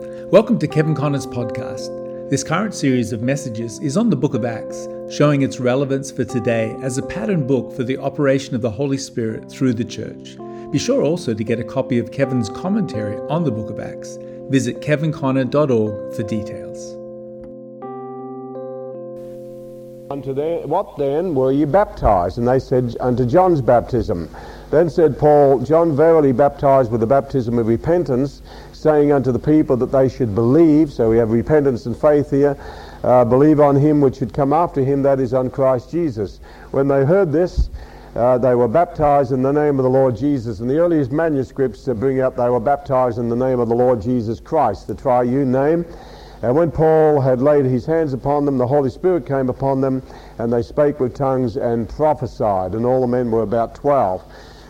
Welcome to Kevin Conner's podcast. This current series of messages is on the book of Acts, showing its relevance for today as a pattern book for the operation of the Holy Spirit through the church. Be sure also to get a copy of Kevin's commentary on the book of Acts. Visit kevinconner.org for details. Unto them, what then were ye baptized? And they said, Unto John's baptism. Then said Paul, John verily baptized with the baptism of repentance, saying unto the people that they should believe. So we have repentance and faith here. Uh, believe on him which should come after him, that is on Christ Jesus. When they heard this, uh, they were baptized in the name of the Lord Jesus. And the earliest manuscripts bring up they were baptized in the name of the Lord Jesus Christ, the triune name. And when Paul had laid his hands upon them, the Holy Spirit came upon them, and they spake with tongues and prophesied. And all the men were about twelve.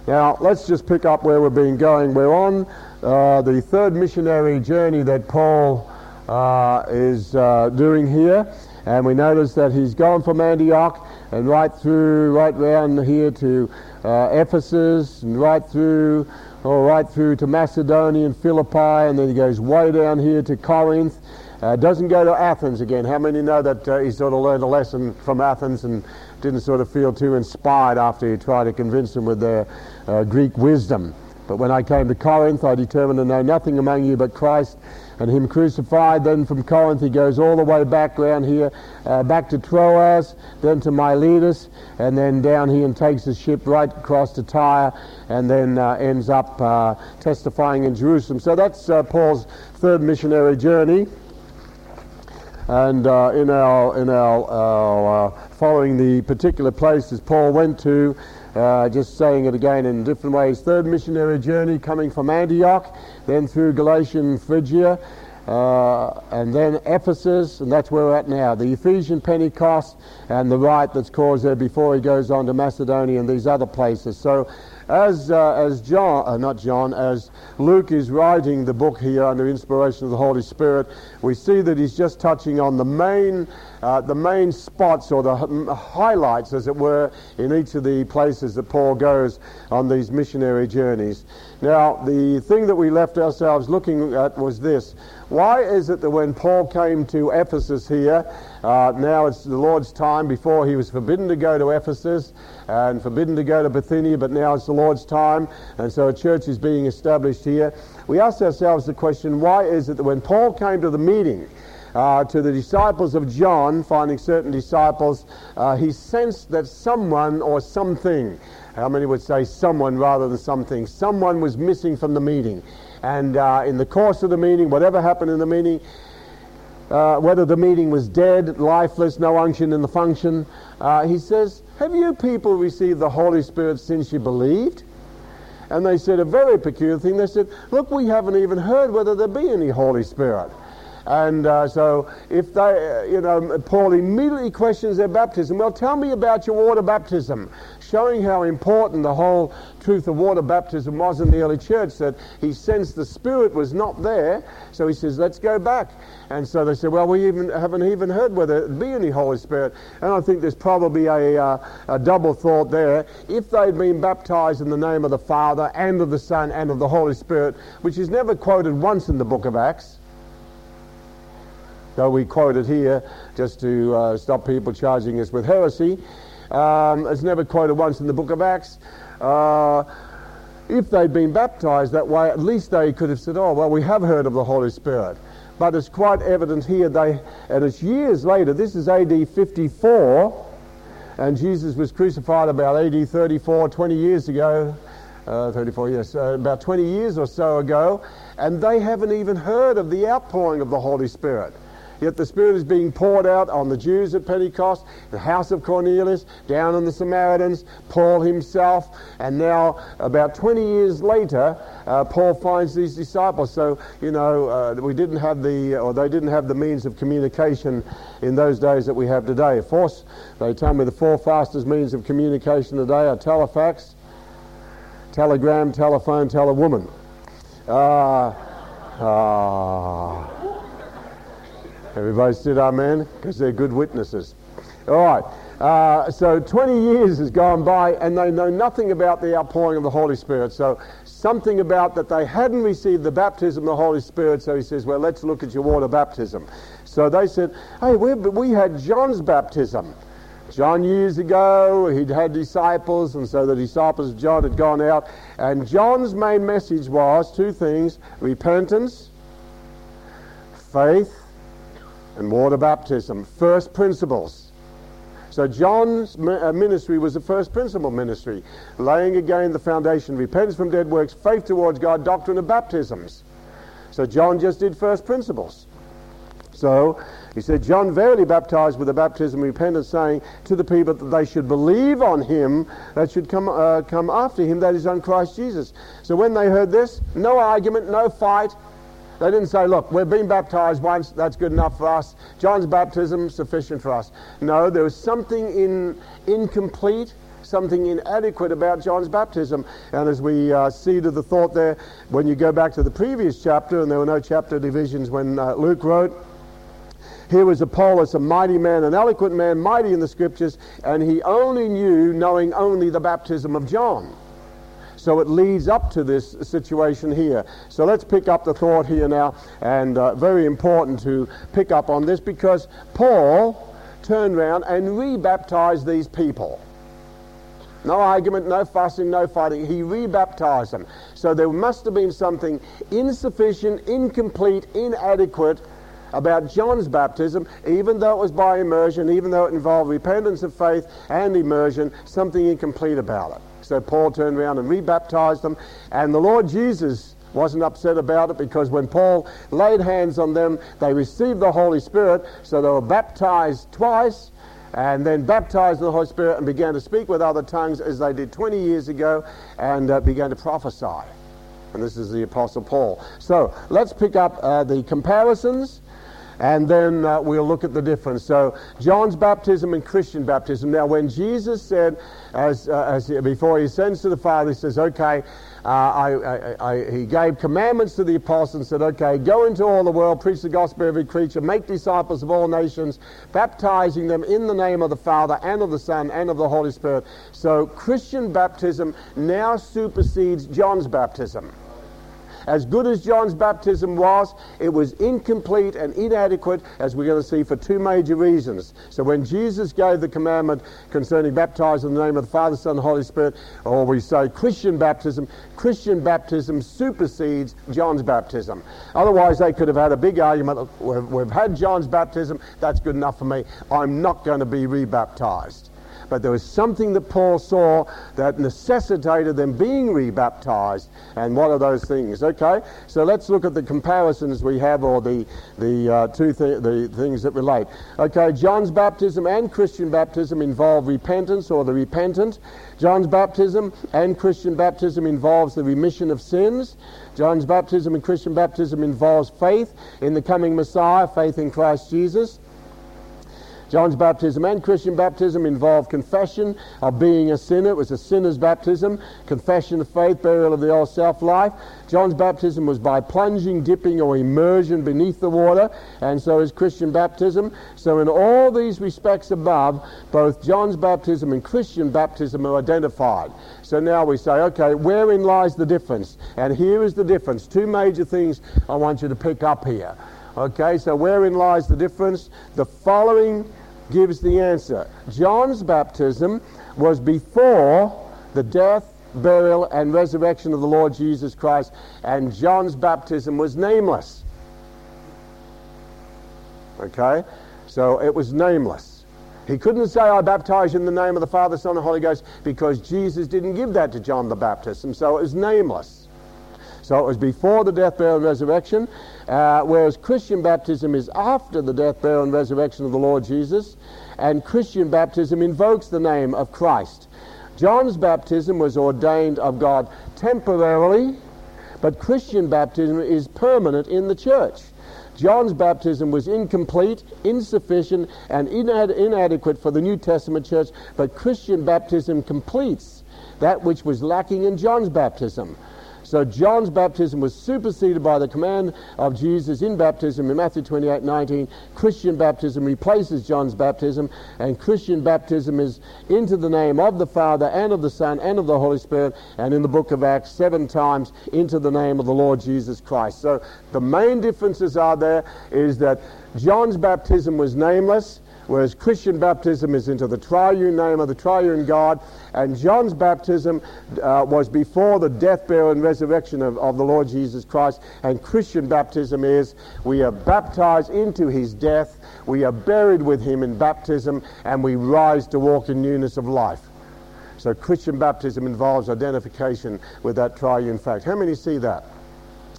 Now, let's just pick up where we've been going. We're on uh, the third missionary journey that Paul uh, is uh, doing here. And we notice that he's gone from Antioch and right through, right round here to uh, Ephesus and right through, or right through to Macedonia and Philippi, and then he goes way down here to Corinth. Uh, doesn't go to Athens again. How many know that he sort of learned a lesson from Athens and didn't sort of feel too inspired after he tried to convince them with their Greek wisdom. But when I came to Corinth, I determined to know nothing among you but Christ and Him crucified. Then from Corinth, he goes all the way back around here, uh, back to Troas, then to Miletus, and then down here and takes the ship right across to Tyre, and then uh, ends up uh, testifying in Jerusalem. So that's uh, Paul's third missionary journey. And uh, in our, in our uh, following the particular places Paul went to, uh, just saying it again in different ways. Third missionary journey coming from Antioch, then through Galatian Phrygia, uh, and then Ephesus, and that's where we're at now. The Ephesian Pentecost and the rite that's caused there before he goes on to Macedonia and these other places. So as, uh, as John, uh, not John, as Luke is writing the book here under inspiration of the Holy Spirit, we see that he's just touching on the main, uh, the main spots or the highlights, as it were, in each of the places that Paul goes on these missionary journeys. Now, the thing that we left ourselves looking at was this. Why is it that when Paul came to Ephesus here, uh, now it's the Lord's time, before he was forbidden to go to Ephesus and forbidden to go to Bithynia, but now it's the Lord's time, and so a church is being established here. We ask ourselves the question why is it that when Paul came to the meeting, uh, to the disciples of John, finding certain disciples, uh, he sensed that someone or something, how many would say someone rather than something, someone was missing from the meeting. And uh, in the course of the meeting, whatever happened in the meeting, uh, whether the meeting was dead, lifeless, no unction in the function, uh, he says, Have you people received the Holy Spirit since you believed? And they said a very peculiar thing. They said, Look, we haven't even heard whether there be any Holy Spirit. And uh, so, if they, uh, you know, Paul immediately questions their baptism. Well, tell me about your water baptism showing how important the whole truth of water baptism was in the early church, that he sensed the Spirit was not there. So he says, let's go back. And so they said, well, we even haven't even heard whether it be any Holy Spirit. And I think there's probably a, uh, a double thought there. If they'd been baptized in the name of the Father and of the Son and of the Holy Spirit, which is never quoted once in the book of Acts, though we quote it here just to uh, stop people charging us with heresy. Um, it's never quoted once in the book of Acts. Uh, if they'd been baptized that way, at least they could have said, oh, well, we have heard of the Holy Spirit. But it's quite evident here, they, and it's years later, this is AD 54, and Jesus was crucified about AD 34, 20 years ago, uh, 34 years, uh, about 20 years or so ago, and they haven't even heard of the outpouring of the Holy Spirit. Yet the Spirit is being poured out on the Jews at Pentecost, the house of Cornelius, down on the Samaritans, Paul himself, and now about 20 years later, uh, Paul finds these disciples. So, you know, uh, we didn't have the, or they didn't have the means of communication in those days that we have today. Of course, they tell me the four fastest means of communication today are telefax, telegram, telephone, telewoman. Uh, uh, Everybody said amen because they're good witnesses. All right. Uh, so 20 years has gone by and they know nothing about the outpouring of the Holy Spirit. So something about that they hadn't received the baptism of the Holy Spirit. So he says, well, let's look at your water baptism. So they said, hey, we, we had John's baptism. John years ago, he'd had disciples, and so the disciples of John had gone out. And John's main message was two things repentance, faith, and water baptism. First principles. So John's uh, ministry was the first principle ministry, laying again the foundation, repentance from dead works, faith towards God, doctrine of baptisms. So John just did first principles. So he said, John verily baptized with the baptism of repentance, saying to the people that they should believe on him that should come, uh, come after him, that is on Christ Jesus. So when they heard this, no argument, no fight, they didn't say, look, we've been baptized once, that's good enough for us. John's baptism, sufficient for us. No, there was something in, incomplete, something inadequate about John's baptism. And as we uh, see to the thought there, when you go back to the previous chapter, and there were no chapter divisions when uh, Luke wrote, here was Apollos, a mighty man, an eloquent man, mighty in the scriptures, and he only knew, knowing only the baptism of John. So it leads up to this situation here. So let's pick up the thought here now, and uh, very important to pick up on this because Paul turned around and rebaptized these people. No argument, no fussing, no fighting. He rebaptized them. So there must have been something insufficient, incomplete, inadequate about John's baptism, even though it was by immersion, even though it involved repentance of faith and immersion, something incomplete about it. So Paul turned around and rebaptized them. And the Lord Jesus wasn't upset about it because when Paul laid hands on them, they received the Holy Spirit. So they were baptized twice and then baptized in the Holy Spirit and began to speak with other tongues as they did 20 years ago and uh, began to prophesy. And this is the Apostle Paul. So let's pick up uh, the comparisons and then uh, we'll look at the difference. So, John's baptism and Christian baptism. Now, when Jesus said, as, uh, as before he ascends to the Father, he says, okay, uh, I, I, I, he gave commandments to the apostles and said, okay, go into all the world, preach the gospel to every creature, make disciples of all nations, baptizing them in the name of the Father and of the Son and of the Holy Spirit. So, Christian baptism now supersedes John's baptism. As good as John's baptism was, it was incomplete and inadequate, as we're going to see, for two major reasons. So when Jesus gave the commandment concerning baptizing in the name of the Father, Son, and Holy Spirit, or we say Christian baptism, Christian baptism supersedes John's baptism. Otherwise, they could have had a big argument. We've, we've had John's baptism, that's good enough for me. I'm not going to be rebaptized. But there was something that Paul saw that necessitated them being rebaptized. And what are those things? Okay, so let's look at the comparisons we have or the, the uh, two th- the things that relate. Okay, John's baptism and Christian baptism involve repentance or the repentant. John's baptism and Christian baptism involves the remission of sins. John's baptism and Christian baptism involves faith in the coming Messiah, faith in Christ Jesus. John's baptism and Christian baptism involved confession of being a sinner. It was a sinner's baptism, confession of faith, burial of the old self life. John's baptism was by plunging, dipping, or immersion beneath the water, and so is Christian baptism. So, in all these respects above, both John's baptism and Christian baptism are identified. So now we say, okay, wherein lies the difference? And here is the difference. Two major things I want you to pick up here. Okay, so wherein lies the difference? The following gives the answer. John's baptism was before the death, burial, and resurrection of the Lord Jesus Christ, and John's baptism was nameless. Okay? So it was nameless. He couldn't say, I baptize in the name of the Father, Son, and Holy Ghost, because Jesus didn't give that to John the Baptist, and so it was nameless. So it was before the death, burial, and resurrection, uh, whereas Christian baptism is after the death, burial, and resurrection of the Lord Jesus, and Christian baptism invokes the name of Christ. John's baptism was ordained of God temporarily, but Christian baptism is permanent in the church. John's baptism was incomplete, insufficient, and inad- inadequate for the New Testament church, but Christian baptism completes that which was lacking in John's baptism. So John's baptism was superseded by the command of Jesus in baptism in Matthew 28 19. Christian baptism replaces John's baptism, and Christian baptism is into the name of the Father and of the Son and of the Holy Spirit, and in the book of Acts, seven times into the name of the Lord Jesus Christ. So the main differences are there is that John's baptism was nameless whereas Christian baptism is into the triune name of the triune God, and John's baptism uh, was before the death, burial, and resurrection of, of the Lord Jesus Christ, and Christian baptism is we are baptized into his death, we are buried with him in baptism, and we rise to walk in newness of life. So Christian baptism involves identification with that triune fact. How many see that?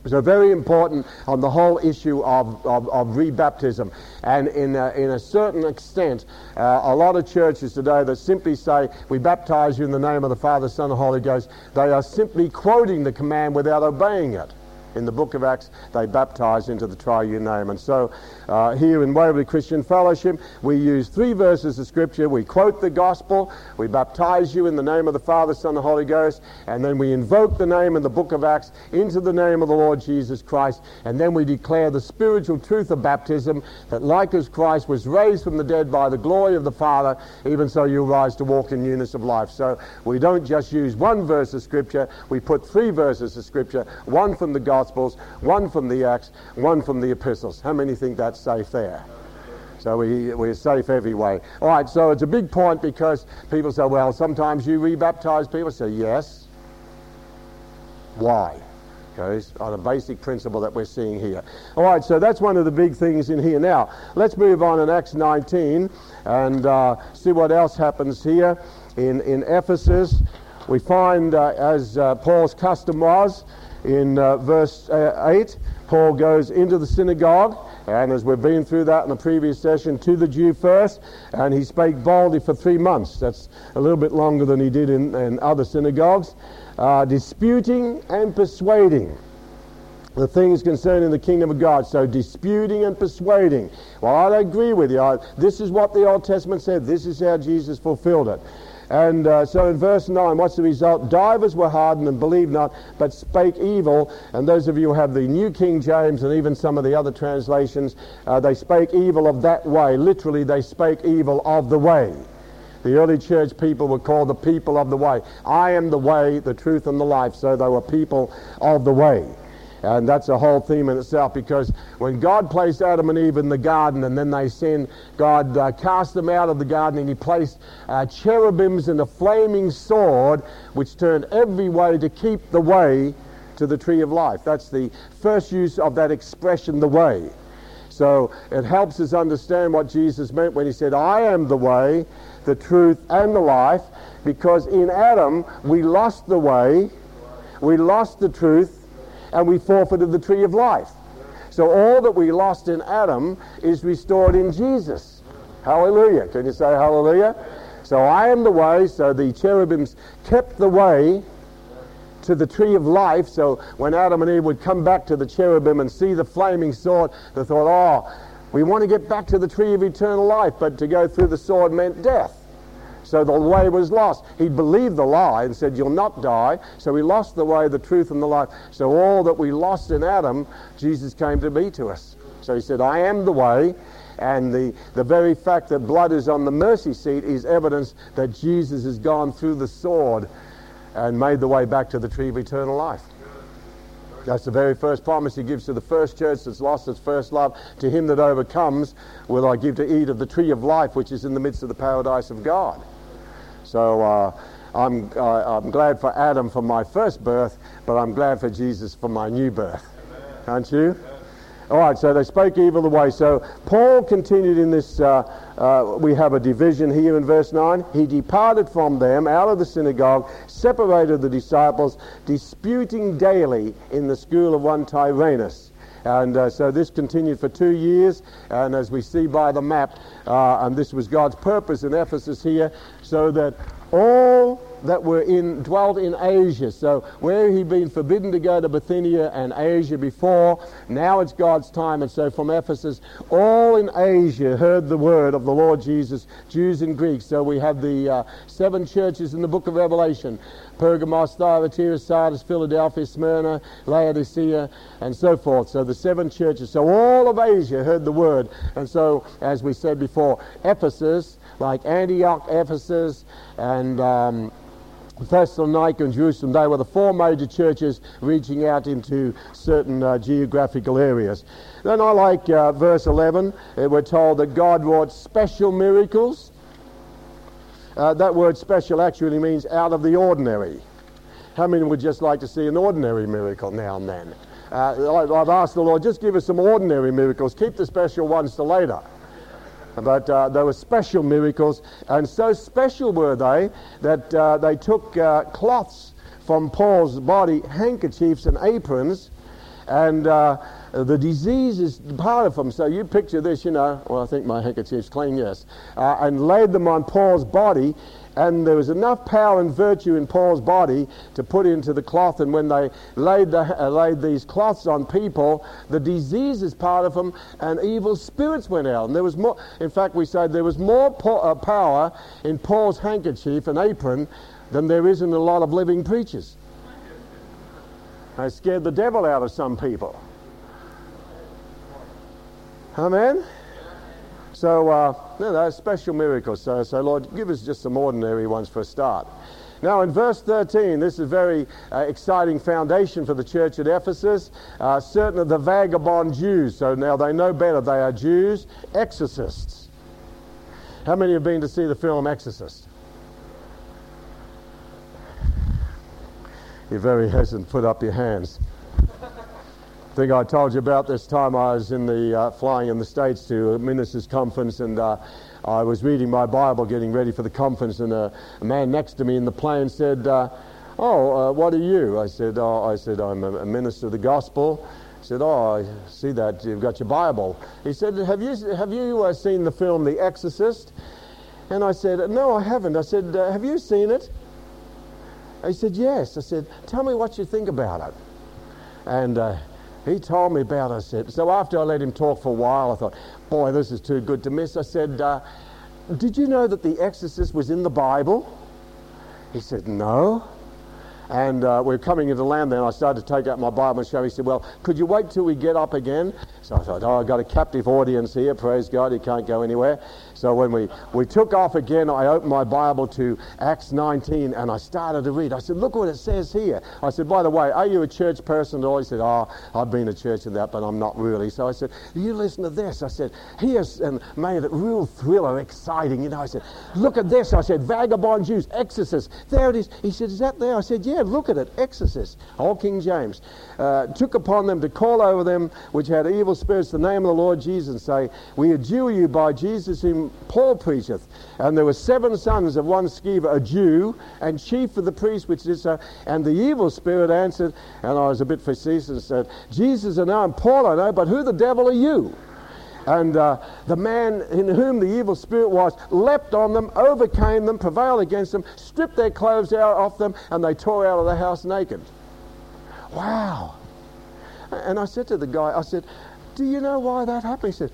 So very important on the whole issue of, of, of rebaptism. And in a, in a certain extent, uh, a lot of churches today that simply say, we baptize you in the name of the Father, Son, and Holy Ghost, they are simply quoting the command without obeying it in the book of Acts, they baptized into the triune name. And so uh, here in Waverley Christian Fellowship, we use three verses of Scripture. We quote the gospel, we baptize you in the name of the Father, Son, and Holy Ghost, and then we invoke the name in the book of Acts into the name of the Lord Jesus Christ, and then we declare the spiritual truth of baptism that like as Christ was raised from the dead by the glory of the Father, even so you rise to walk in newness of life. So we don't just use one verse of Scripture, we put three verses of Scripture, one from the gospel Gospels, one from the Acts, one from the epistles. How many think that's safe there? So we, we're safe every way. All right, so it's a big point because people say, well, sometimes you rebaptize people. Say, yes. Why? Okay, on a basic principle that we're seeing here. All right, so that's one of the big things in here. Now, let's move on in Acts 19 and uh, see what else happens here in, in Ephesus. We find, uh, as uh, Paul's custom was, in uh, verse uh, 8, Paul goes into the synagogue, and as we've been through that in the previous session, to the Jew first, and he spake boldly for three months. That's a little bit longer than he did in, in other synagogues, uh, disputing and persuading the things concerning the kingdom of God. So disputing and persuading. Well, I agree with you. I, this is what the Old Testament said. This is how Jesus fulfilled it. And uh, so in verse 9, what's the result? Divers were hardened and believed not, but spake evil. And those of you who have the New King James and even some of the other translations, uh, they spake evil of that way. Literally, they spake evil of the way. The early church people were called the people of the way. I am the way, the truth, and the life. So they were people of the way. And that's a whole theme in itself because when God placed Adam and Eve in the garden and then they sinned, God uh, cast them out of the garden and He placed uh, cherubims and a flaming sword which turned every way to keep the way to the tree of life. That's the first use of that expression, the way. So it helps us understand what Jesus meant when He said, I am the way, the truth, and the life, because in Adam we lost the way, we lost the truth, and we forfeited the tree of life. So all that we lost in Adam is restored in Jesus. Hallelujah. Can you say hallelujah? So I am the way. So the cherubims kept the way to the tree of life. So when Adam and Eve would come back to the cherubim and see the flaming sword, they thought, oh, we want to get back to the tree of eternal life. But to go through the sword meant death. So the way was lost. He believed the lie and said, You'll not die. So he lost the way, the truth, and the life. So all that we lost in Adam, Jesus came to be to us. So he said, I am the way. And the, the very fact that blood is on the mercy seat is evidence that Jesus has gone through the sword and made the way back to the tree of eternal life. That's the very first promise he gives to the first church that's lost its first love. To him that overcomes will I give to eat of the tree of life which is in the midst of the paradise of God. So uh, I'm, uh, I'm glad for Adam for my first birth, but I'm glad for Jesus for my new birth. Aren't you? All right, so they spoke evil the way. So Paul continued in this. Uh, uh, we have a division here in verse 9. He departed from them out of the synagogue, separated the disciples, disputing daily in the school of one Tyrannus. And uh, so this continued for two years. And as we see by the map, uh, and this was God's purpose in Ephesus here, so that all that were in dwelt in Asia. So where he'd been forbidden to go to Bithynia and Asia before, now it's God's time. And so from Ephesus, all in Asia heard the word of the Lord Jesus, Jews and Greeks. So we have the uh, seven churches in the book of Revelation. Pergamos, Thyatira, Sardis, Philadelphia, Smyrna, Laodicea, and so forth. So the seven churches. So all of Asia heard the word. And so, as we said before, Ephesus, like Antioch, Ephesus, and um, Thessalonica and Jerusalem, they were the four major churches reaching out into certain uh, geographical areas. Then I like uh, verse 11. Uh, we're told that God wrought special miracles. Uh, that word special actually means out of the ordinary. How many would just like to see an ordinary miracle now and then? Uh, I've asked the Lord, just give us some ordinary miracles. Keep the special ones to later. But uh, there were special miracles, and so special were they that uh, they took uh, cloths from Paul's body, handkerchiefs and aprons, and uh, the disease is part of them. So you picture this, you know, well, I think my handkerchief's clean, yes, uh, and laid them on Paul's body, and there was enough power and virtue in Paul's body to put into the cloth. And when they laid, the, uh, laid these cloths on people, the disease is part of them, and evil spirits went out. And there was more. In fact, we say there was more po- uh, power in Paul's handkerchief and apron than there is in a lot of living preachers. I scared the devil out of some people. Amen. So, uh, no, those special miracles. So, so, Lord, give us just some ordinary ones for a start. Now, in verse 13, this is a very uh, exciting foundation for the church at Ephesus. Uh, certain of the vagabond Jews, so now they know better, they are Jews, exorcists. How many have been to see the film Exorcist? You're very hesitant. Put up your hands think I told you about this time I was in the uh, flying in the States to a ministers' conference and uh, I was reading my Bible getting ready for the conference and a, a man next to me in the plane said, uh, oh, uh, what are you? I said, oh, I said, I'm a, a minister of the gospel. He said, oh, I see that you've got your Bible. He said, have you, have you uh, seen the film The Exorcist? And I said, no, I haven't. I said, uh, have you seen it? He said, yes. I said, tell me what you think about it. And he told me about it. So after I let him talk for a while, I thought, boy, this is too good to miss. I said, uh, did you know that The Exorcist was in the Bible? He said, no. And uh, we are coming into land then. I started to take out my Bible and show. He said, Well, could you wait till we get up again? So I thought, Oh, I've got a captive audience here. Praise God, he can't go anywhere. So when we, we took off again, I opened my Bible to Acts 19 and I started to read. I said, Look what it says here. I said, By the way, are you a church person? And he said, Oh, I've been to church and that, but I'm not really. So I said, You listen to this. I said, Here's, and made it real thriller, exciting. You know, I said, Look at this. I said, Vagabond Jews, Exorcist. There it is. He said, Is that there? I said, Yeah, look at it. Exorcist. All King James. Uh, took upon them to call over them which had evil spirits the name of the Lord Jesus and say, We adjure you by Jesus whom Paul preacheth. And there were seven sons of one Sceva, a Jew, and chief of the priests, which is, uh, and the evil spirit answered, and I was a bit facetious and said, Jesus I know, and Paul I know, but who the devil are you? And uh, the man in whom the evil spirit was leapt on them, overcame them, prevailed against them, stripped their clothes out off them, and they tore out of the house naked. Wow. And I said to the guy, I said, Do you know why that happened? He said,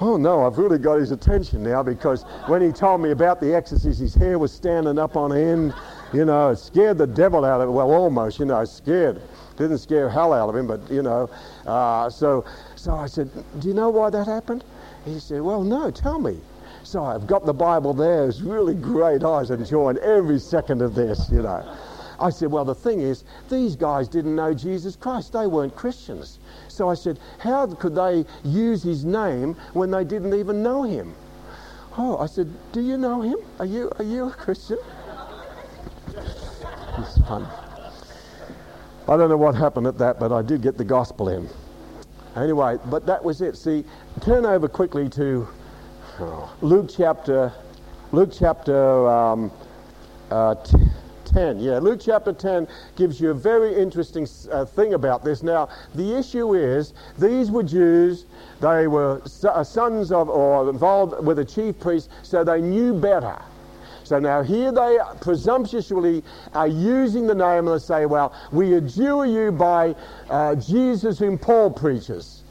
oh no, I've really got his attention now because when he told me about the exorcist, his hair was standing up on end. You know, scared the devil out of him. Well, almost, you know, scared. Didn't scare hell out of him, but, you know. Uh, so, so I said, do you know why that happened? He said, well, no, tell me. So I've got the Bible there. It's really great. I was enjoying every second of this, you know. I said, well, the thing is, these guys didn't know Jesus Christ. They weren't Christians. So I said, how could they use his name when they didn't even know him? Oh, I said, do you know him? Are you, are you a Christian? it's fun. I don't know what happened at that, but I did get the gospel in. Anyway, but that was it. See, turn over quickly to oh, Luke chapter, Luke chapter um, uh, 10. Yeah, Luke chapter 10 gives you a very interesting uh, thing about this. Now, the issue is these were Jews. They were uh, sons of or involved with a chief priest, so they knew better. So now here they presumptuously are using the name and they say, well, we adjure you by uh, Jesus whom Paul preaches.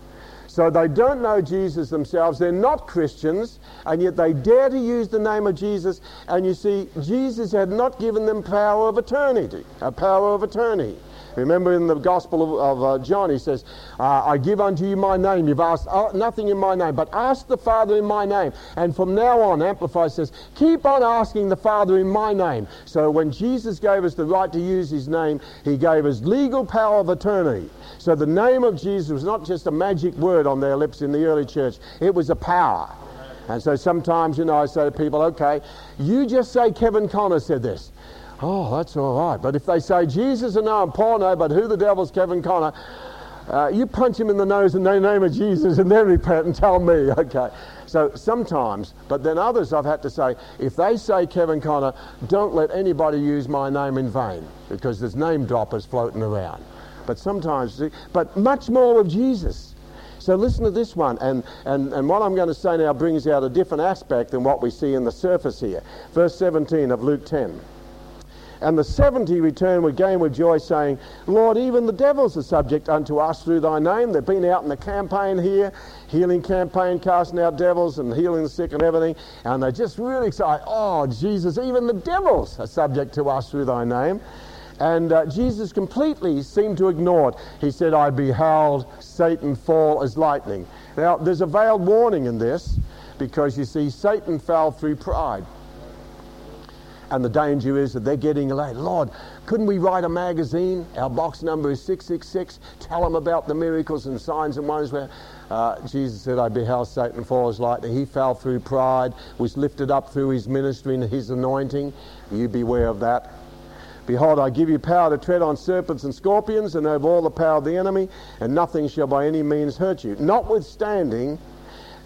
So they don't know Jesus themselves. They're not Christians, and yet they dare to use the name of Jesus. And you see, Jesus had not given them power of eternity, a power of attorney. Remember in the Gospel of, of uh, John, he says, uh, I give unto you my name. You've asked uh, nothing in my name, but ask the Father in my name. And from now on, Amplify says, keep on asking the Father in my name. So when Jesus gave us the right to use his name, he gave us legal power of attorney. So the name of Jesus was not just a magic word on their lips in the early church, it was a power. And so sometimes, you know, I say to people, okay, you just say Kevin Conner said this. Oh, that's all right. But if they say Jesus and no, and Paul no, but who the devil's Kevin Conner? uh, you punch him in the nose in the name of Jesus and then repent and tell me, okay. So sometimes, but then others I've had to say, if they say Kevin Conner, don't let anybody use my name in vain because there's name droppers floating around. But sometimes, but much more of Jesus. So listen to this one, and, and, and what I'm going to say now brings out a different aspect than what we see in the surface here. Verse 17 of Luke 10. And the seventy returned again with joy, saying, Lord, even the devils are subject unto us through thy name. They've been out in the campaign here, healing campaign, casting out devils and healing the sick and everything. And they're just really excited. Oh, Jesus, even the devils are subject to us through thy name. And uh, Jesus completely seemed to ignore it. He said, I beheld Satan fall as lightning. Now, there's a veiled warning in this because you see, Satan fell through pride. And the danger is that they're getting late. Lord, couldn't we write a magazine? Our box number is 666. Tell them about the miracles and signs and wonders where uh, Jesus said, I beheld Satan fall as lightning. He fell through pride, was lifted up through his ministry and his anointing. You beware of that. Behold, I give you power to tread on serpents and scorpions and over all the power of the enemy, and nothing shall by any means hurt you. Notwithstanding,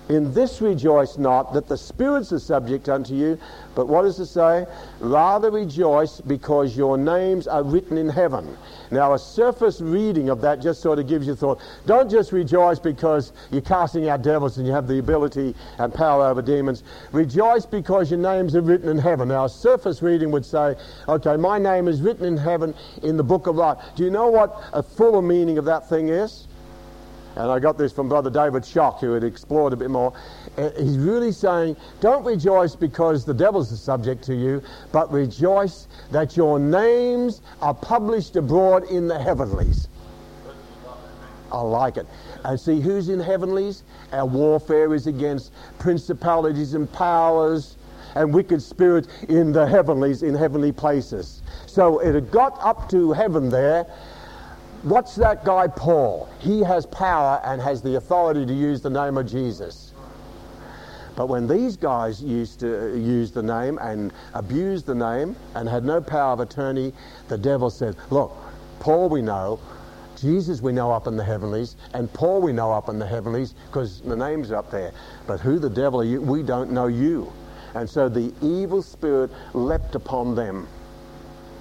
in this rejoice not that the spirits are subject unto you, but what does it say? Rather rejoice because your names are written in heaven. Now, a surface reading of that just sort of gives you thought. Don't just rejoice because you're casting out devils and you have the ability and power over demons. Rejoice because your names are written in heaven. Now, a surface reading would say, okay, my name is written in heaven in the book of life. Do you know what a fuller meaning of that thing is? And I got this from Brother David Shock, who had explored a bit more. Uh, he's really saying, don't rejoice because the devil's a subject to you, but rejoice that your names are published abroad in the heavenlies. I like it. And see who's in heavenlies? Our warfare is against principalities and powers and wicked spirits in the heavenlies, in heavenly places. So it had got up to heaven there, What's that guy Paul? He has power and has the authority to use the name of Jesus. But when these guys used to use the name and abuse the name and had no power of attorney, the devil said, Look, Paul we know, Jesus we know up in the heavenlies, and Paul we know up in the heavenlies because the name's up there. But who the devil are you? We don't know you. And so the evil spirit leapt upon them.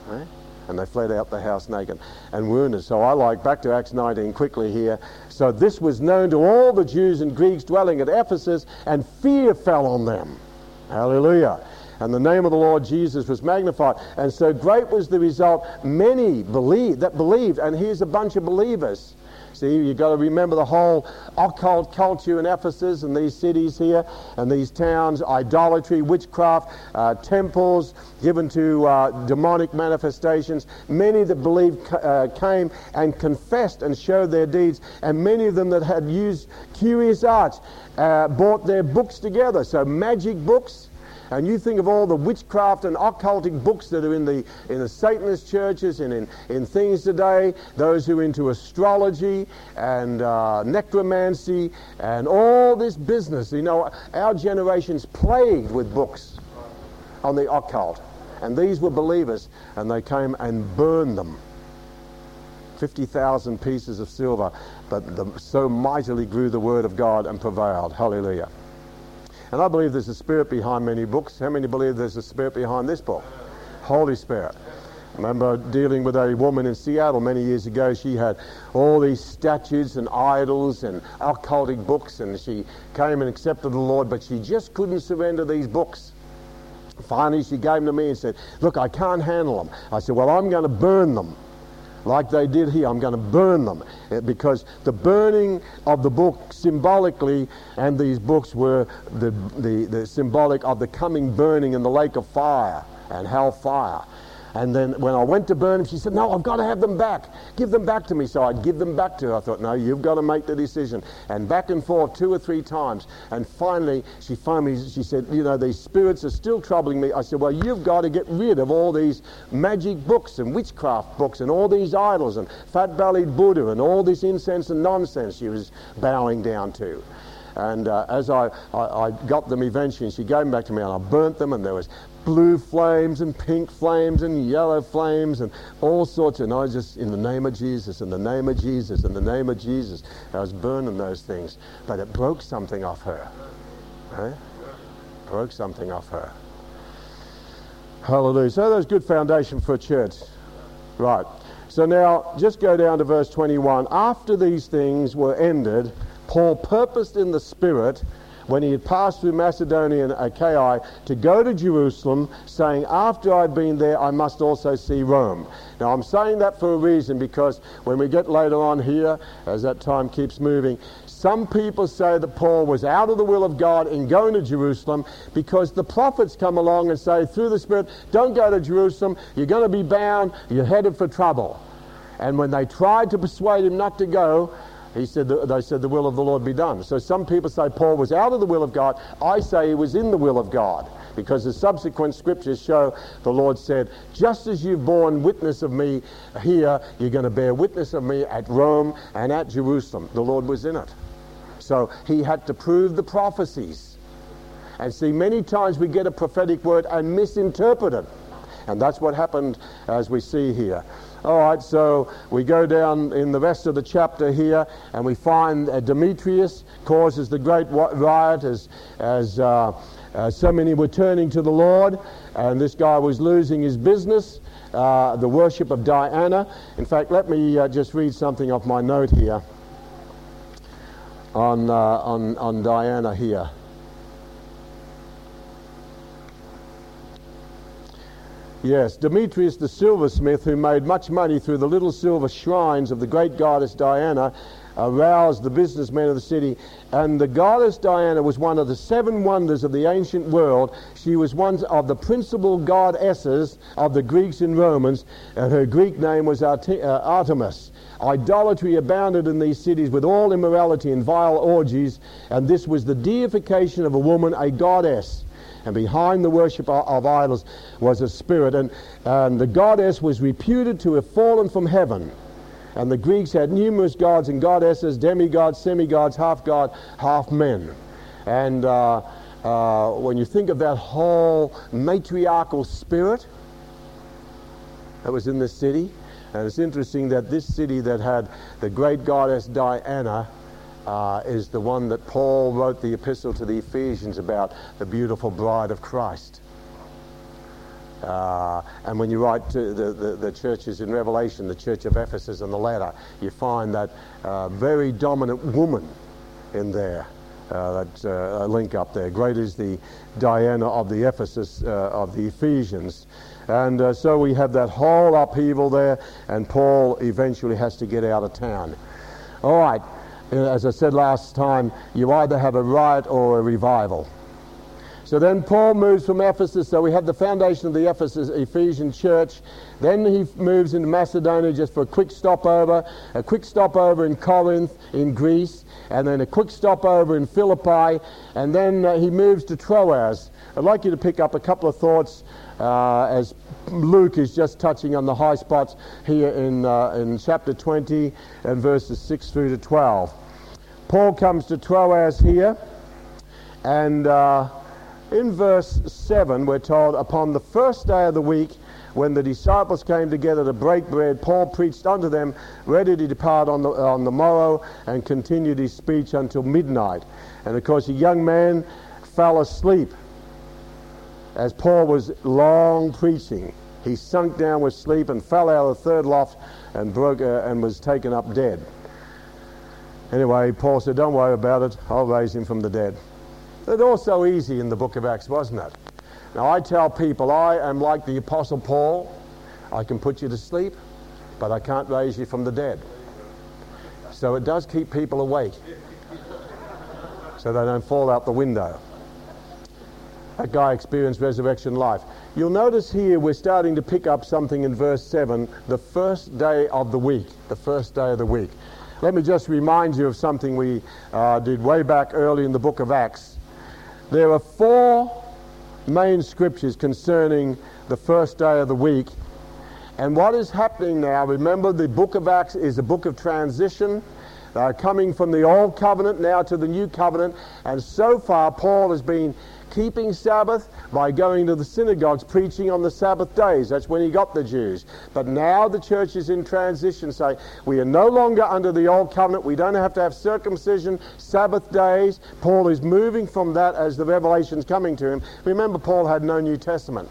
Right? And they fled out the house naked and wounded. So I like back to Acts 19 quickly here. So this was known to all the Jews and Greeks dwelling at Ephesus, and fear fell on them. Hallelujah. And the name of the Lord Jesus was magnified. And so great was the result. Many believed that believed, and here's a bunch of believers See, you've got to remember the whole occult culture in Ephesus and these cities here and these towns, idolatry, witchcraft, uh, temples given to uh, demonic manifestations. Many that believed uh, came and confessed and showed their deeds, and many of them that had used curious arts uh, brought their books together. So, magic books and you think of all the witchcraft and occultic books that are in the, in the Satanist churches and in, in things today, those who are into astrology and uh, necromancy and all this business. You know, our generation's plagued with books on the occult. And these were believers, and they came and burned them. 50,000 pieces of silver, but the, so mightily grew the word of God and prevailed. Hallelujah. And I believe there's a spirit behind many books. How many believe there's a spirit behind this book? Holy Spirit. I remember dealing with a woman in Seattle many years ago. She had all these statues and idols and occultic books, and she came and accepted the Lord, but she just couldn't surrender these books. Finally, she gave them to me and said, Look, I can't handle them. I said, Well, I'm going to burn them. Like they did here. I'm going to burn them eh, because the burning of the book symbolically, and these books were the, the, the symbolic of the coming burning in the lake of fire and hellfire. And then when I went to burn them, she said, No, I've got to have them back. Give them back to me. So I'd give them back to her. I thought, No, you've got to make the decision. And back and forth two or three times. And finally, she finally she said, You know, these spirits are still troubling me. I said, Well, you've got to get rid of all these magic books and witchcraft books and all these idols and fat bellied Buddha and all this incense and nonsense she was bowing down to. And uh, as I, I, I, got them eventually, and she gave them back to me, and I burnt them, and there was blue flames and pink flames and yellow flames and all sorts. And I just, in the name of Jesus, in the name of Jesus, in the name of Jesus, I was burning those things. But it broke something off her. Broke something off her. Hallelujah. So there's good foundation for a church. Right. So now just go down to verse 21. After these things were ended, Paul purposed in the Spirit when he had passed through Macedonia and Achaia to go to Jerusalem, saying, After I've been there, I must also see Rome. Now, I'm saying that for a reason because when we get later on here, as that time keeps moving, some people say that Paul was out of the will of God in going to Jerusalem because the prophets come along and say, through the Spirit, don't go to Jerusalem, you're going to be bound, you're headed for trouble. And when they tried to persuade him not to go, he said, they said, the will of the Lord be done. So some people say Paul was out of the will of God. I say he was in the will of God because the subsequent scriptures show the Lord said, just as you've borne witness of me here, you're going to bear witness of me at Rome and at Jerusalem. The Lord was in it. So he had to prove the prophecies. And see, many times we get a prophetic word and misinterpret it. And that's what happened as we see here. All right, so we go down in the rest of the chapter here, and we find uh, Demetrius causes the great riot as, as uh, uh, so many were turning to the Lord, and this guy was losing his business, uh, the worship of Diana. In fact, let me uh, just read something off my note here on, uh, on, on Diana here. Yes, Demetrius the silversmith, who made much money through the little silver shrines of the great goddess Diana, aroused the businessmen of the city. And the goddess Diana was one of the seven wonders of the ancient world. She was one of the principal goddesses of the Greeks and Romans, and her Greek name was uh, Artemis. Idolatry abounded in these cities with all immorality and vile orgies, and this was the deification of a woman, a goddess and behind the worship of idols was a spirit. And, and the goddess was reputed to have fallen from heaven. And the Greeks had numerous gods and goddesses, demigods, semigods, half god, half men. And uh, uh, when you think of that whole matriarchal spirit that was in the city, and it's interesting that this city that had the great goddess Diana uh, is the one that Paul wrote the epistle to the Ephesians about, the beautiful bride of Christ. Uh, and when you write to the, the, the, churches in Revelation, the church of Ephesus and the latter, you find that uh, very dominant woman in there. Uh, that uh, link up there. Great is the Diana of the Ephesus, uh, of the Ephesians. And uh, so we have that whole upheaval there, and Paul eventually has to get out of town. All right, as I said last time, you either have a riot or a revival. So then Paul moves from Ephesus. So we have the foundation of the Ephesus Ephesian church. Then he moves into Macedonia just for a quick stopover, a quick stopover in Corinth, in Greece, and then a quick stopover in Philippi, and then uh, he moves to Troas. I'd like you to pick up a couple of thoughts uh, as Luke is just touching on the high spots here in, uh, in chapter 20 and verses 6 through to 12. Paul comes to Troas here, and uh, in verse 7, we're told, Upon the first day of the week, when the disciples came together to break bread, Paul preached unto them, ready to depart on the, on the morrow, and continued his speech until midnight. And of course, a young man fell asleep as Paul was long preaching. He sunk down with sleep and fell out of the third loft and broke uh, and was taken up dead. Anyway, Paul said, Don't worry about it, I'll raise him from the dead. It all so easy in the book of Acts, wasn't it? Now, I tell people I am like the Apostle Paul. I can put you to sleep, but I can't raise you from the dead. So it does keep people awake so they don't fall out the window. That guy experienced resurrection life. You'll notice here we're starting to pick up something in verse 7 the first day of the week. The first day of the week. Let me just remind you of something we uh, did way back early in the book of Acts. There are four main scriptures concerning the first day of the week. And what is happening now, remember the book of Acts is a book of transition uh, coming from the old covenant now to the new covenant. And so far, Paul has been keeping Sabbath by going to the synagogues preaching on the Sabbath days. That's when he got the Jews. But now the church is in transition, saying we are no longer under the old covenant. We don't have to have circumcision, Sabbath days. Paul is moving from that as the revelation's coming to him. Remember, Paul had no New Testament.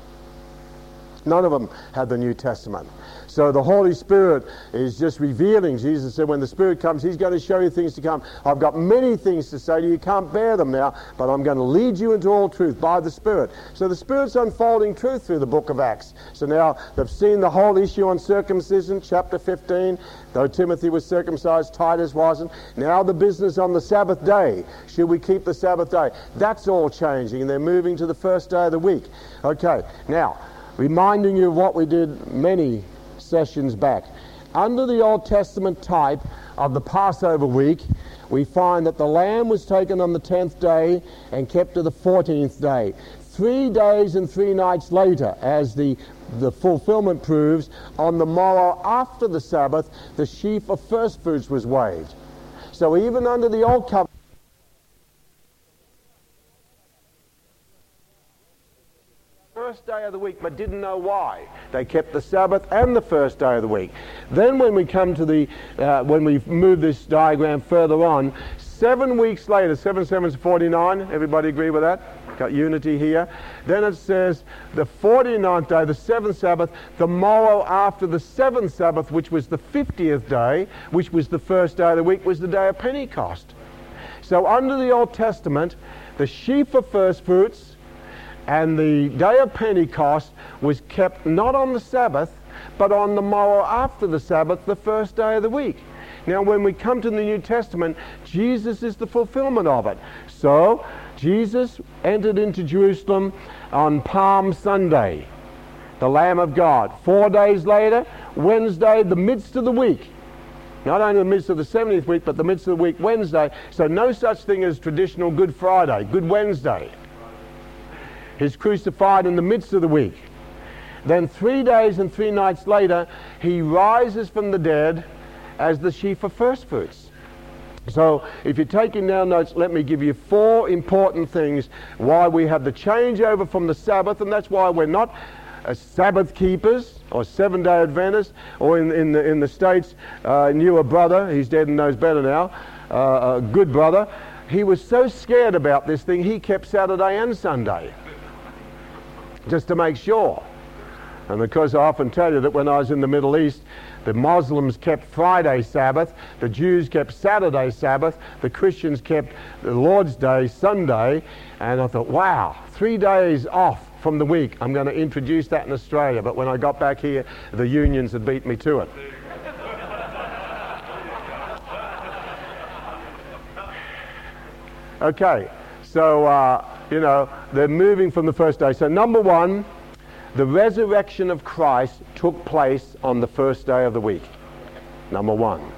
None of them had the New Testament. So the Holy Spirit is just revealing. Jesus said, when the Spirit comes, He's going to show you things to come. I've got many things to say to you. You can't bear them now, but I'm going to lead you into all truth by the Spirit. So the Spirit's unfolding truth through the book of Acts. So now they've seen the whole issue on circumcision, chapter 15. Though Timothy was circumcised, Titus wasn't. Now the business on the Sabbath day. Should we keep the Sabbath day? That's all changing, and they're moving to the first day of the week. Okay, now, reminding you of what we did many sessions back. Under the Old Testament type of the Passover week, we find that the lamb was taken on the 10th day and kept to the 14th day. Three days and three nights later, as the, the fulfillment proves, on the morrow after the Sabbath, the sheaf of first fruits was waved. So even under the Old Covenant, first day of the week but didn't know why. They kept the Sabbath and the first day of the week. Then when we come to the, uh, when we move this diagram further on, seven weeks later, 7 7 49, everybody agree with that? Got unity here. Then it says the 49th day, the seventh Sabbath, the morrow after the seventh Sabbath, which was the 50th day, which was the first day of the week, was the day of Pentecost. So under the Old Testament, the sheaf of first fruits, and the day of Pentecost was kept not on the Sabbath, but on the morrow after the Sabbath, the first day of the week. Now, when we come to the New Testament, Jesus is the fulfillment of it. So, Jesus entered into Jerusalem on Palm Sunday, the Lamb of God. Four days later, Wednesday, the midst of the week. Not only the midst of the 70th week, but the midst of the week, Wednesday. So, no such thing as traditional Good Friday, Good Wednesday. He's crucified in the midst of the week. Then three days and three nights later, he rises from the dead as the sheaf of first fruits. So, if you're taking down notes, let me give you four important things why we have the changeover from the Sabbath, and that's why we're not Sabbath keepers or seven day Adventists, or in, in, the, in the States, uh, knew a brother, he's dead and knows better now, uh, a good brother. He was so scared about this thing, he kept Saturday and Sunday just to make sure. And because I often tell you that when I was in the Middle East, the Muslims kept Friday Sabbath, the Jews kept Saturday Sabbath, the Christians kept the Lord's Day Sunday, and I thought, wow, three days off from the week. I'm going to introduce that in Australia. But when I got back here, the unions had beat me to it. Okay, so uh, you know, they're moving from the first day. So, number one, the resurrection of Christ took place on the first day of the week. Number one.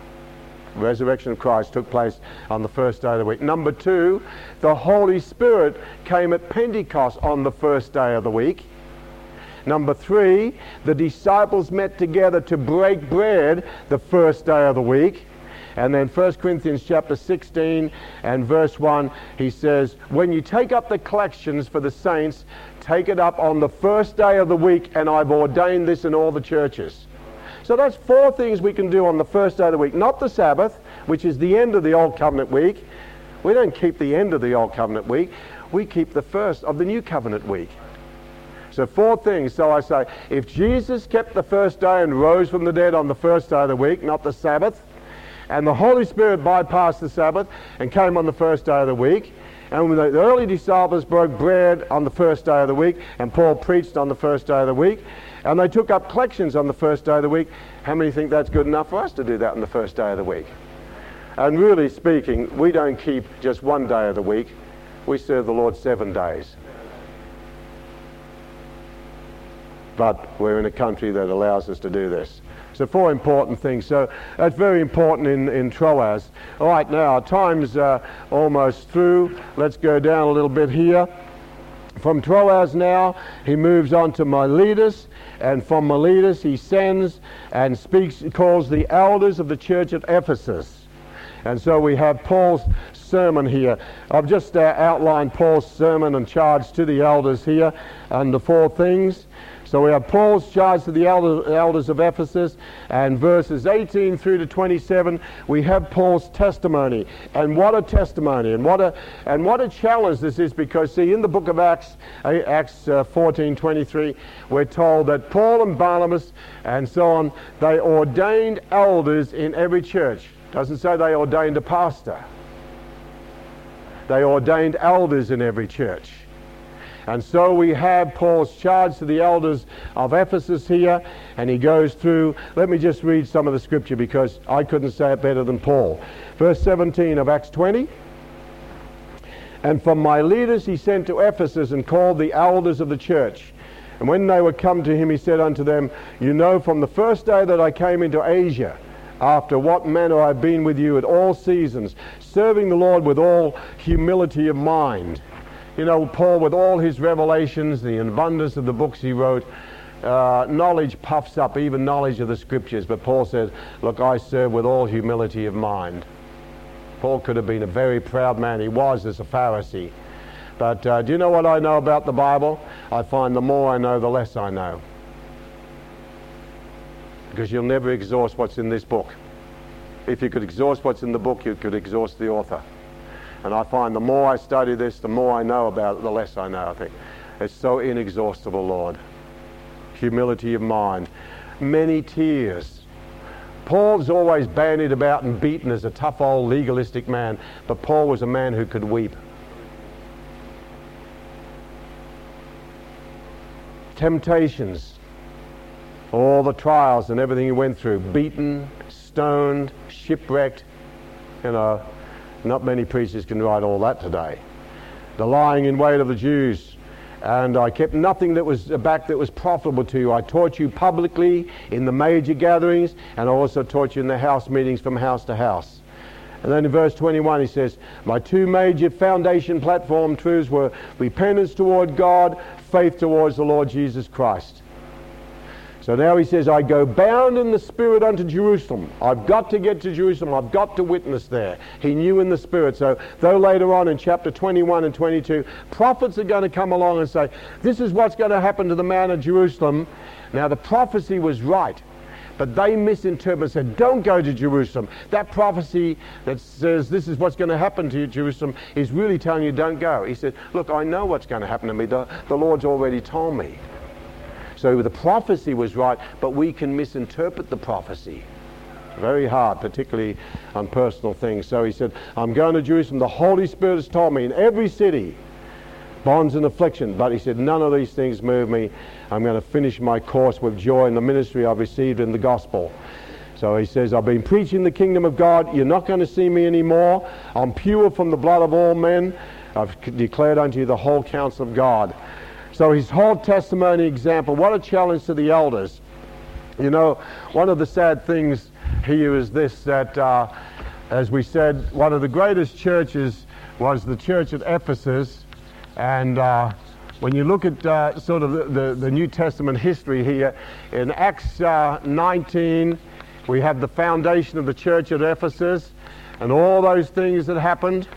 Resurrection of Christ took place on the first day of the week. Number two, the Holy Spirit came at Pentecost on the first day of the week. Number three, the disciples met together to break bread the first day of the week. And then 1 Corinthians chapter 16 and verse 1, he says, When you take up the collections for the saints, take it up on the first day of the week, and I've ordained this in all the churches. So that's four things we can do on the first day of the week. Not the Sabbath, which is the end of the Old Covenant week. We don't keep the end of the Old Covenant week. We keep the first of the New Covenant week. So four things. So I say, if Jesus kept the first day and rose from the dead on the first day of the week, not the Sabbath, and the Holy Spirit bypassed the Sabbath and came on the first day of the week, And when the early disciples broke bread on the first day of the week, and Paul preached on the first day of the week, and they took up collections on the first day of the week, how many think that's good enough for us to do that on the first day of the week? And really speaking, we don't keep just one day of the week. We serve the Lord seven days. But we're in a country that allows us to do this. So four important things. So that's very important in, in Troas. All right, now our time's uh, almost through. Let's go down a little bit here. From Troas now, he moves on to Miletus, and from Miletus he sends and speaks, calls the elders of the church at Ephesus. And so we have Paul's sermon here. I've just uh, outlined Paul's sermon and charge to the elders here and the four things. So we have Paul's charge to the elders of Ephesus, and verses 18 through to 27, we have Paul's testimony. And what a testimony, and what a, and what a challenge this is, because see, in the book of Acts, uh, Acts uh, 14 23, we're told that Paul and Barnabas and so on, they ordained elders in every church. Doesn't say they ordained a pastor. They ordained elders in every church. And so we have Paul's charge to the elders of Ephesus here, and he goes through. Let me just read some of the scripture because I couldn't say it better than Paul. Verse 17 of Acts 20. And from Miletus he sent to Ephesus and called the elders of the church. And when they were come to him, he said unto them, You know from the first day that I came into Asia, after what manner I have been with you at all seasons, serving the Lord with all humility of mind you know, Paul, with all his revelations, the abundance of the books he wrote, uh, knowledge puffs up, even knowledge of the scriptures. But Paul says, Look, I serve with all humility of mind. Paul could have been a very proud man. He was as a Pharisee. But uh, do you know what I know about the Bible? I find the more I know, the less I know. Because you'll never exhaust what's in this book. If you could exhaust what's in the book, you could exhaust the author. And I find the more I study this, the more I know about it, the less I know, I think. It's so inexhaustible, Lord. Humility of mind. Many tears. Paul's always bandied about and beaten as a tough old legalistic man, but Paul was a man who could weep. Temptations, all the trials and everything he went through, beaten, stoned, shipwrecked, you know, not many preachers can write all that today. The lying in wait of the Jews. And I kept nothing that was back that was profitable to you. I taught you publicly in the major gatherings, and I also taught you in the house meetings from house to house. And then in verse 21 he says, My two major foundation platform truths were repentance toward God, faith towards the Lord Jesus Christ. So now he says, I go bound in the Spirit unto Jerusalem. I've got to get to Jerusalem. I've got to witness there. He knew in the Spirit. So, though later on in chapter 21 and 22, prophets are going to come along and say, This is what's going to happen to the man of Jerusalem. Now, the prophecy was right. But they misinterpreted, said, Don't go to Jerusalem. That prophecy that says this is what's going to happen to you, Jerusalem, is really telling you don't go. He said, Look, I know what's going to happen to me. The, the Lord's already told me. So the prophecy was right, but we can misinterpret the prophecy. Very hard, particularly on personal things. So he said, I'm going to Jerusalem. The Holy Spirit has told me in every city, bonds and affliction. But he said, none of these things move me. I'm going to finish my course with joy in the ministry I've received in the gospel. So he says, I've been preaching the kingdom of God. You're not going to see me anymore. I'm pure from the blood of all men. I've declared unto you the whole counsel of God. So his whole testimony example, what a challenge to the elders. You know, one of the sad things here is this that, uh, as we said, one of the greatest churches was the church at Ephesus. And uh, when you look at uh, sort of the, the, the, New Testament history here, in Acts uh, 19, we have the foundation of the church at Ephesus and all those things that happened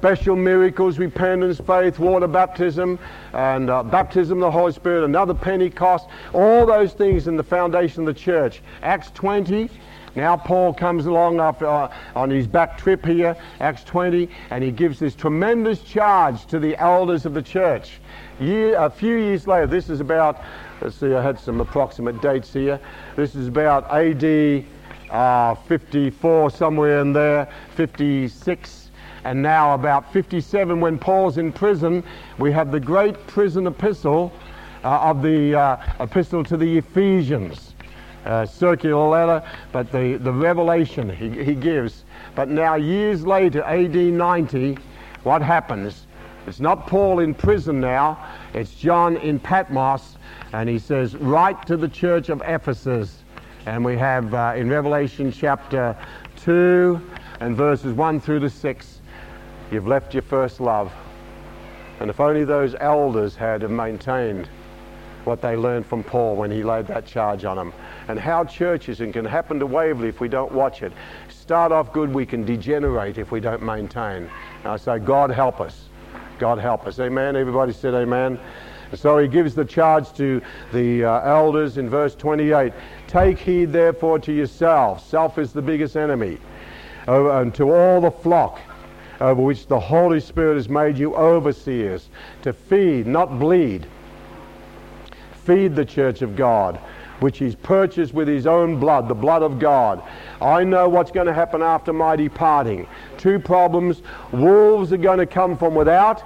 special miracles, repentance, faith, water baptism, and uh, baptism of the Holy Spirit, another Pentecost, all those things in the foundation of the church. Acts 20, now Paul comes along after, uh, on his back trip here, Acts 20, and he gives this tremendous charge to the elders of the church. Year, a few years later, this is about, let's see, I had some approximate dates here. This is about AD uh, 54, somewhere in there, 56 And now, about 57, when Paul's in prison, we have the great prison epistle uh, of the uh, epistle to the Ephesians. Uh, circular letter, but the, the revelation he, he gives. But now, years later, AD 90, what happens? It's not Paul in prison now, it's John in Patmos, and he says, Write to the church of Ephesus. And we have uh, in Revelation chapter 2 and verses 1 through to 6, you've left your first love. And if only those elders had maintained what they learned from Paul when he laid that charge on them. And how churches, and can happen to Waverley if we don't watch it, start off good, we can degenerate if we don't maintain. And I say, God help us. God help us. Amen. Everybody said amen. So he gives the charge to the uh, elders in verse 28 Take heed therefore to yourselves. Self is the biggest enemy. Uh, and to all the flock over which the Holy Spirit has made you overseers, to feed, not bleed feed the church of God, which he's purchased with his own blood, the blood of God. I know what's going to happen after my departing. Two problems. Wolves are going to come from without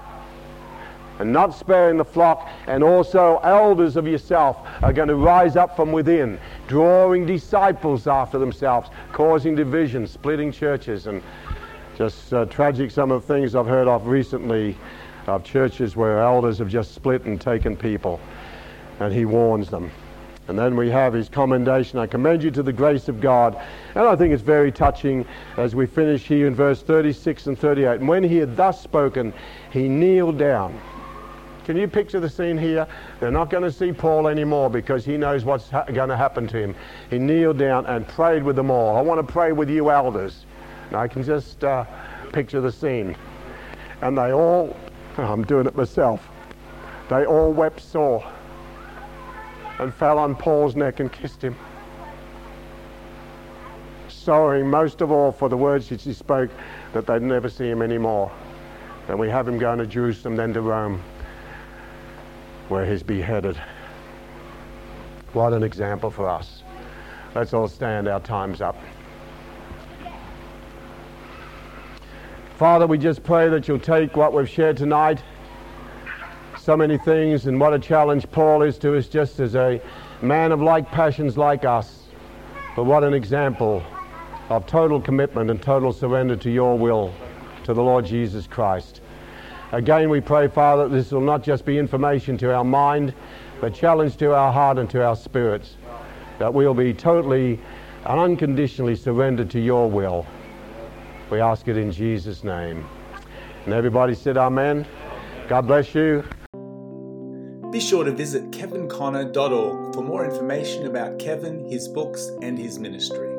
and not sparing the flock, and also elders of yourself are going to rise up from within, drawing disciples after themselves, causing division, splitting churches, and just uh, tragic some of the things I've heard of recently of churches where elders have just split and taken people and he warns them. And then we have his commendation. I commend you to the grace of God. And I think it's very touching as we finish here in verse 36 and 38. And when he had thus spoken, he kneeled down. Can you picture the scene here? They're not going to see Paul anymore because he knows what's ha- going to happen to him. He kneeled down and prayed with them all. I want to pray with you, elders. I can just uh, picture the scene. And they all, I'm doing it myself, they all wept sore and fell on Paul's neck and kissed him. Sorrowing most of all for the words which he spoke that they'd never see him anymore. And we have him going to Jerusalem, then to Rome, where he's beheaded. What an example for us. Let's all stand, our time's up. Father, we just pray that you'll take what we've shared tonight so many things, and what a challenge Paul is to us just as a man of like passions like us. But what an example of total commitment and total surrender to your will, to the Lord Jesus Christ. Again, we pray, Father, that this will not just be information to our mind, but challenge to our heart and to our spirits, that we'll be totally and unconditionally surrendered to your will. We ask it in Jesus' name. And everybody said, Amen. God bless you. Be sure to visit kevinconner.org for more information about Kevin, his books, and his ministry.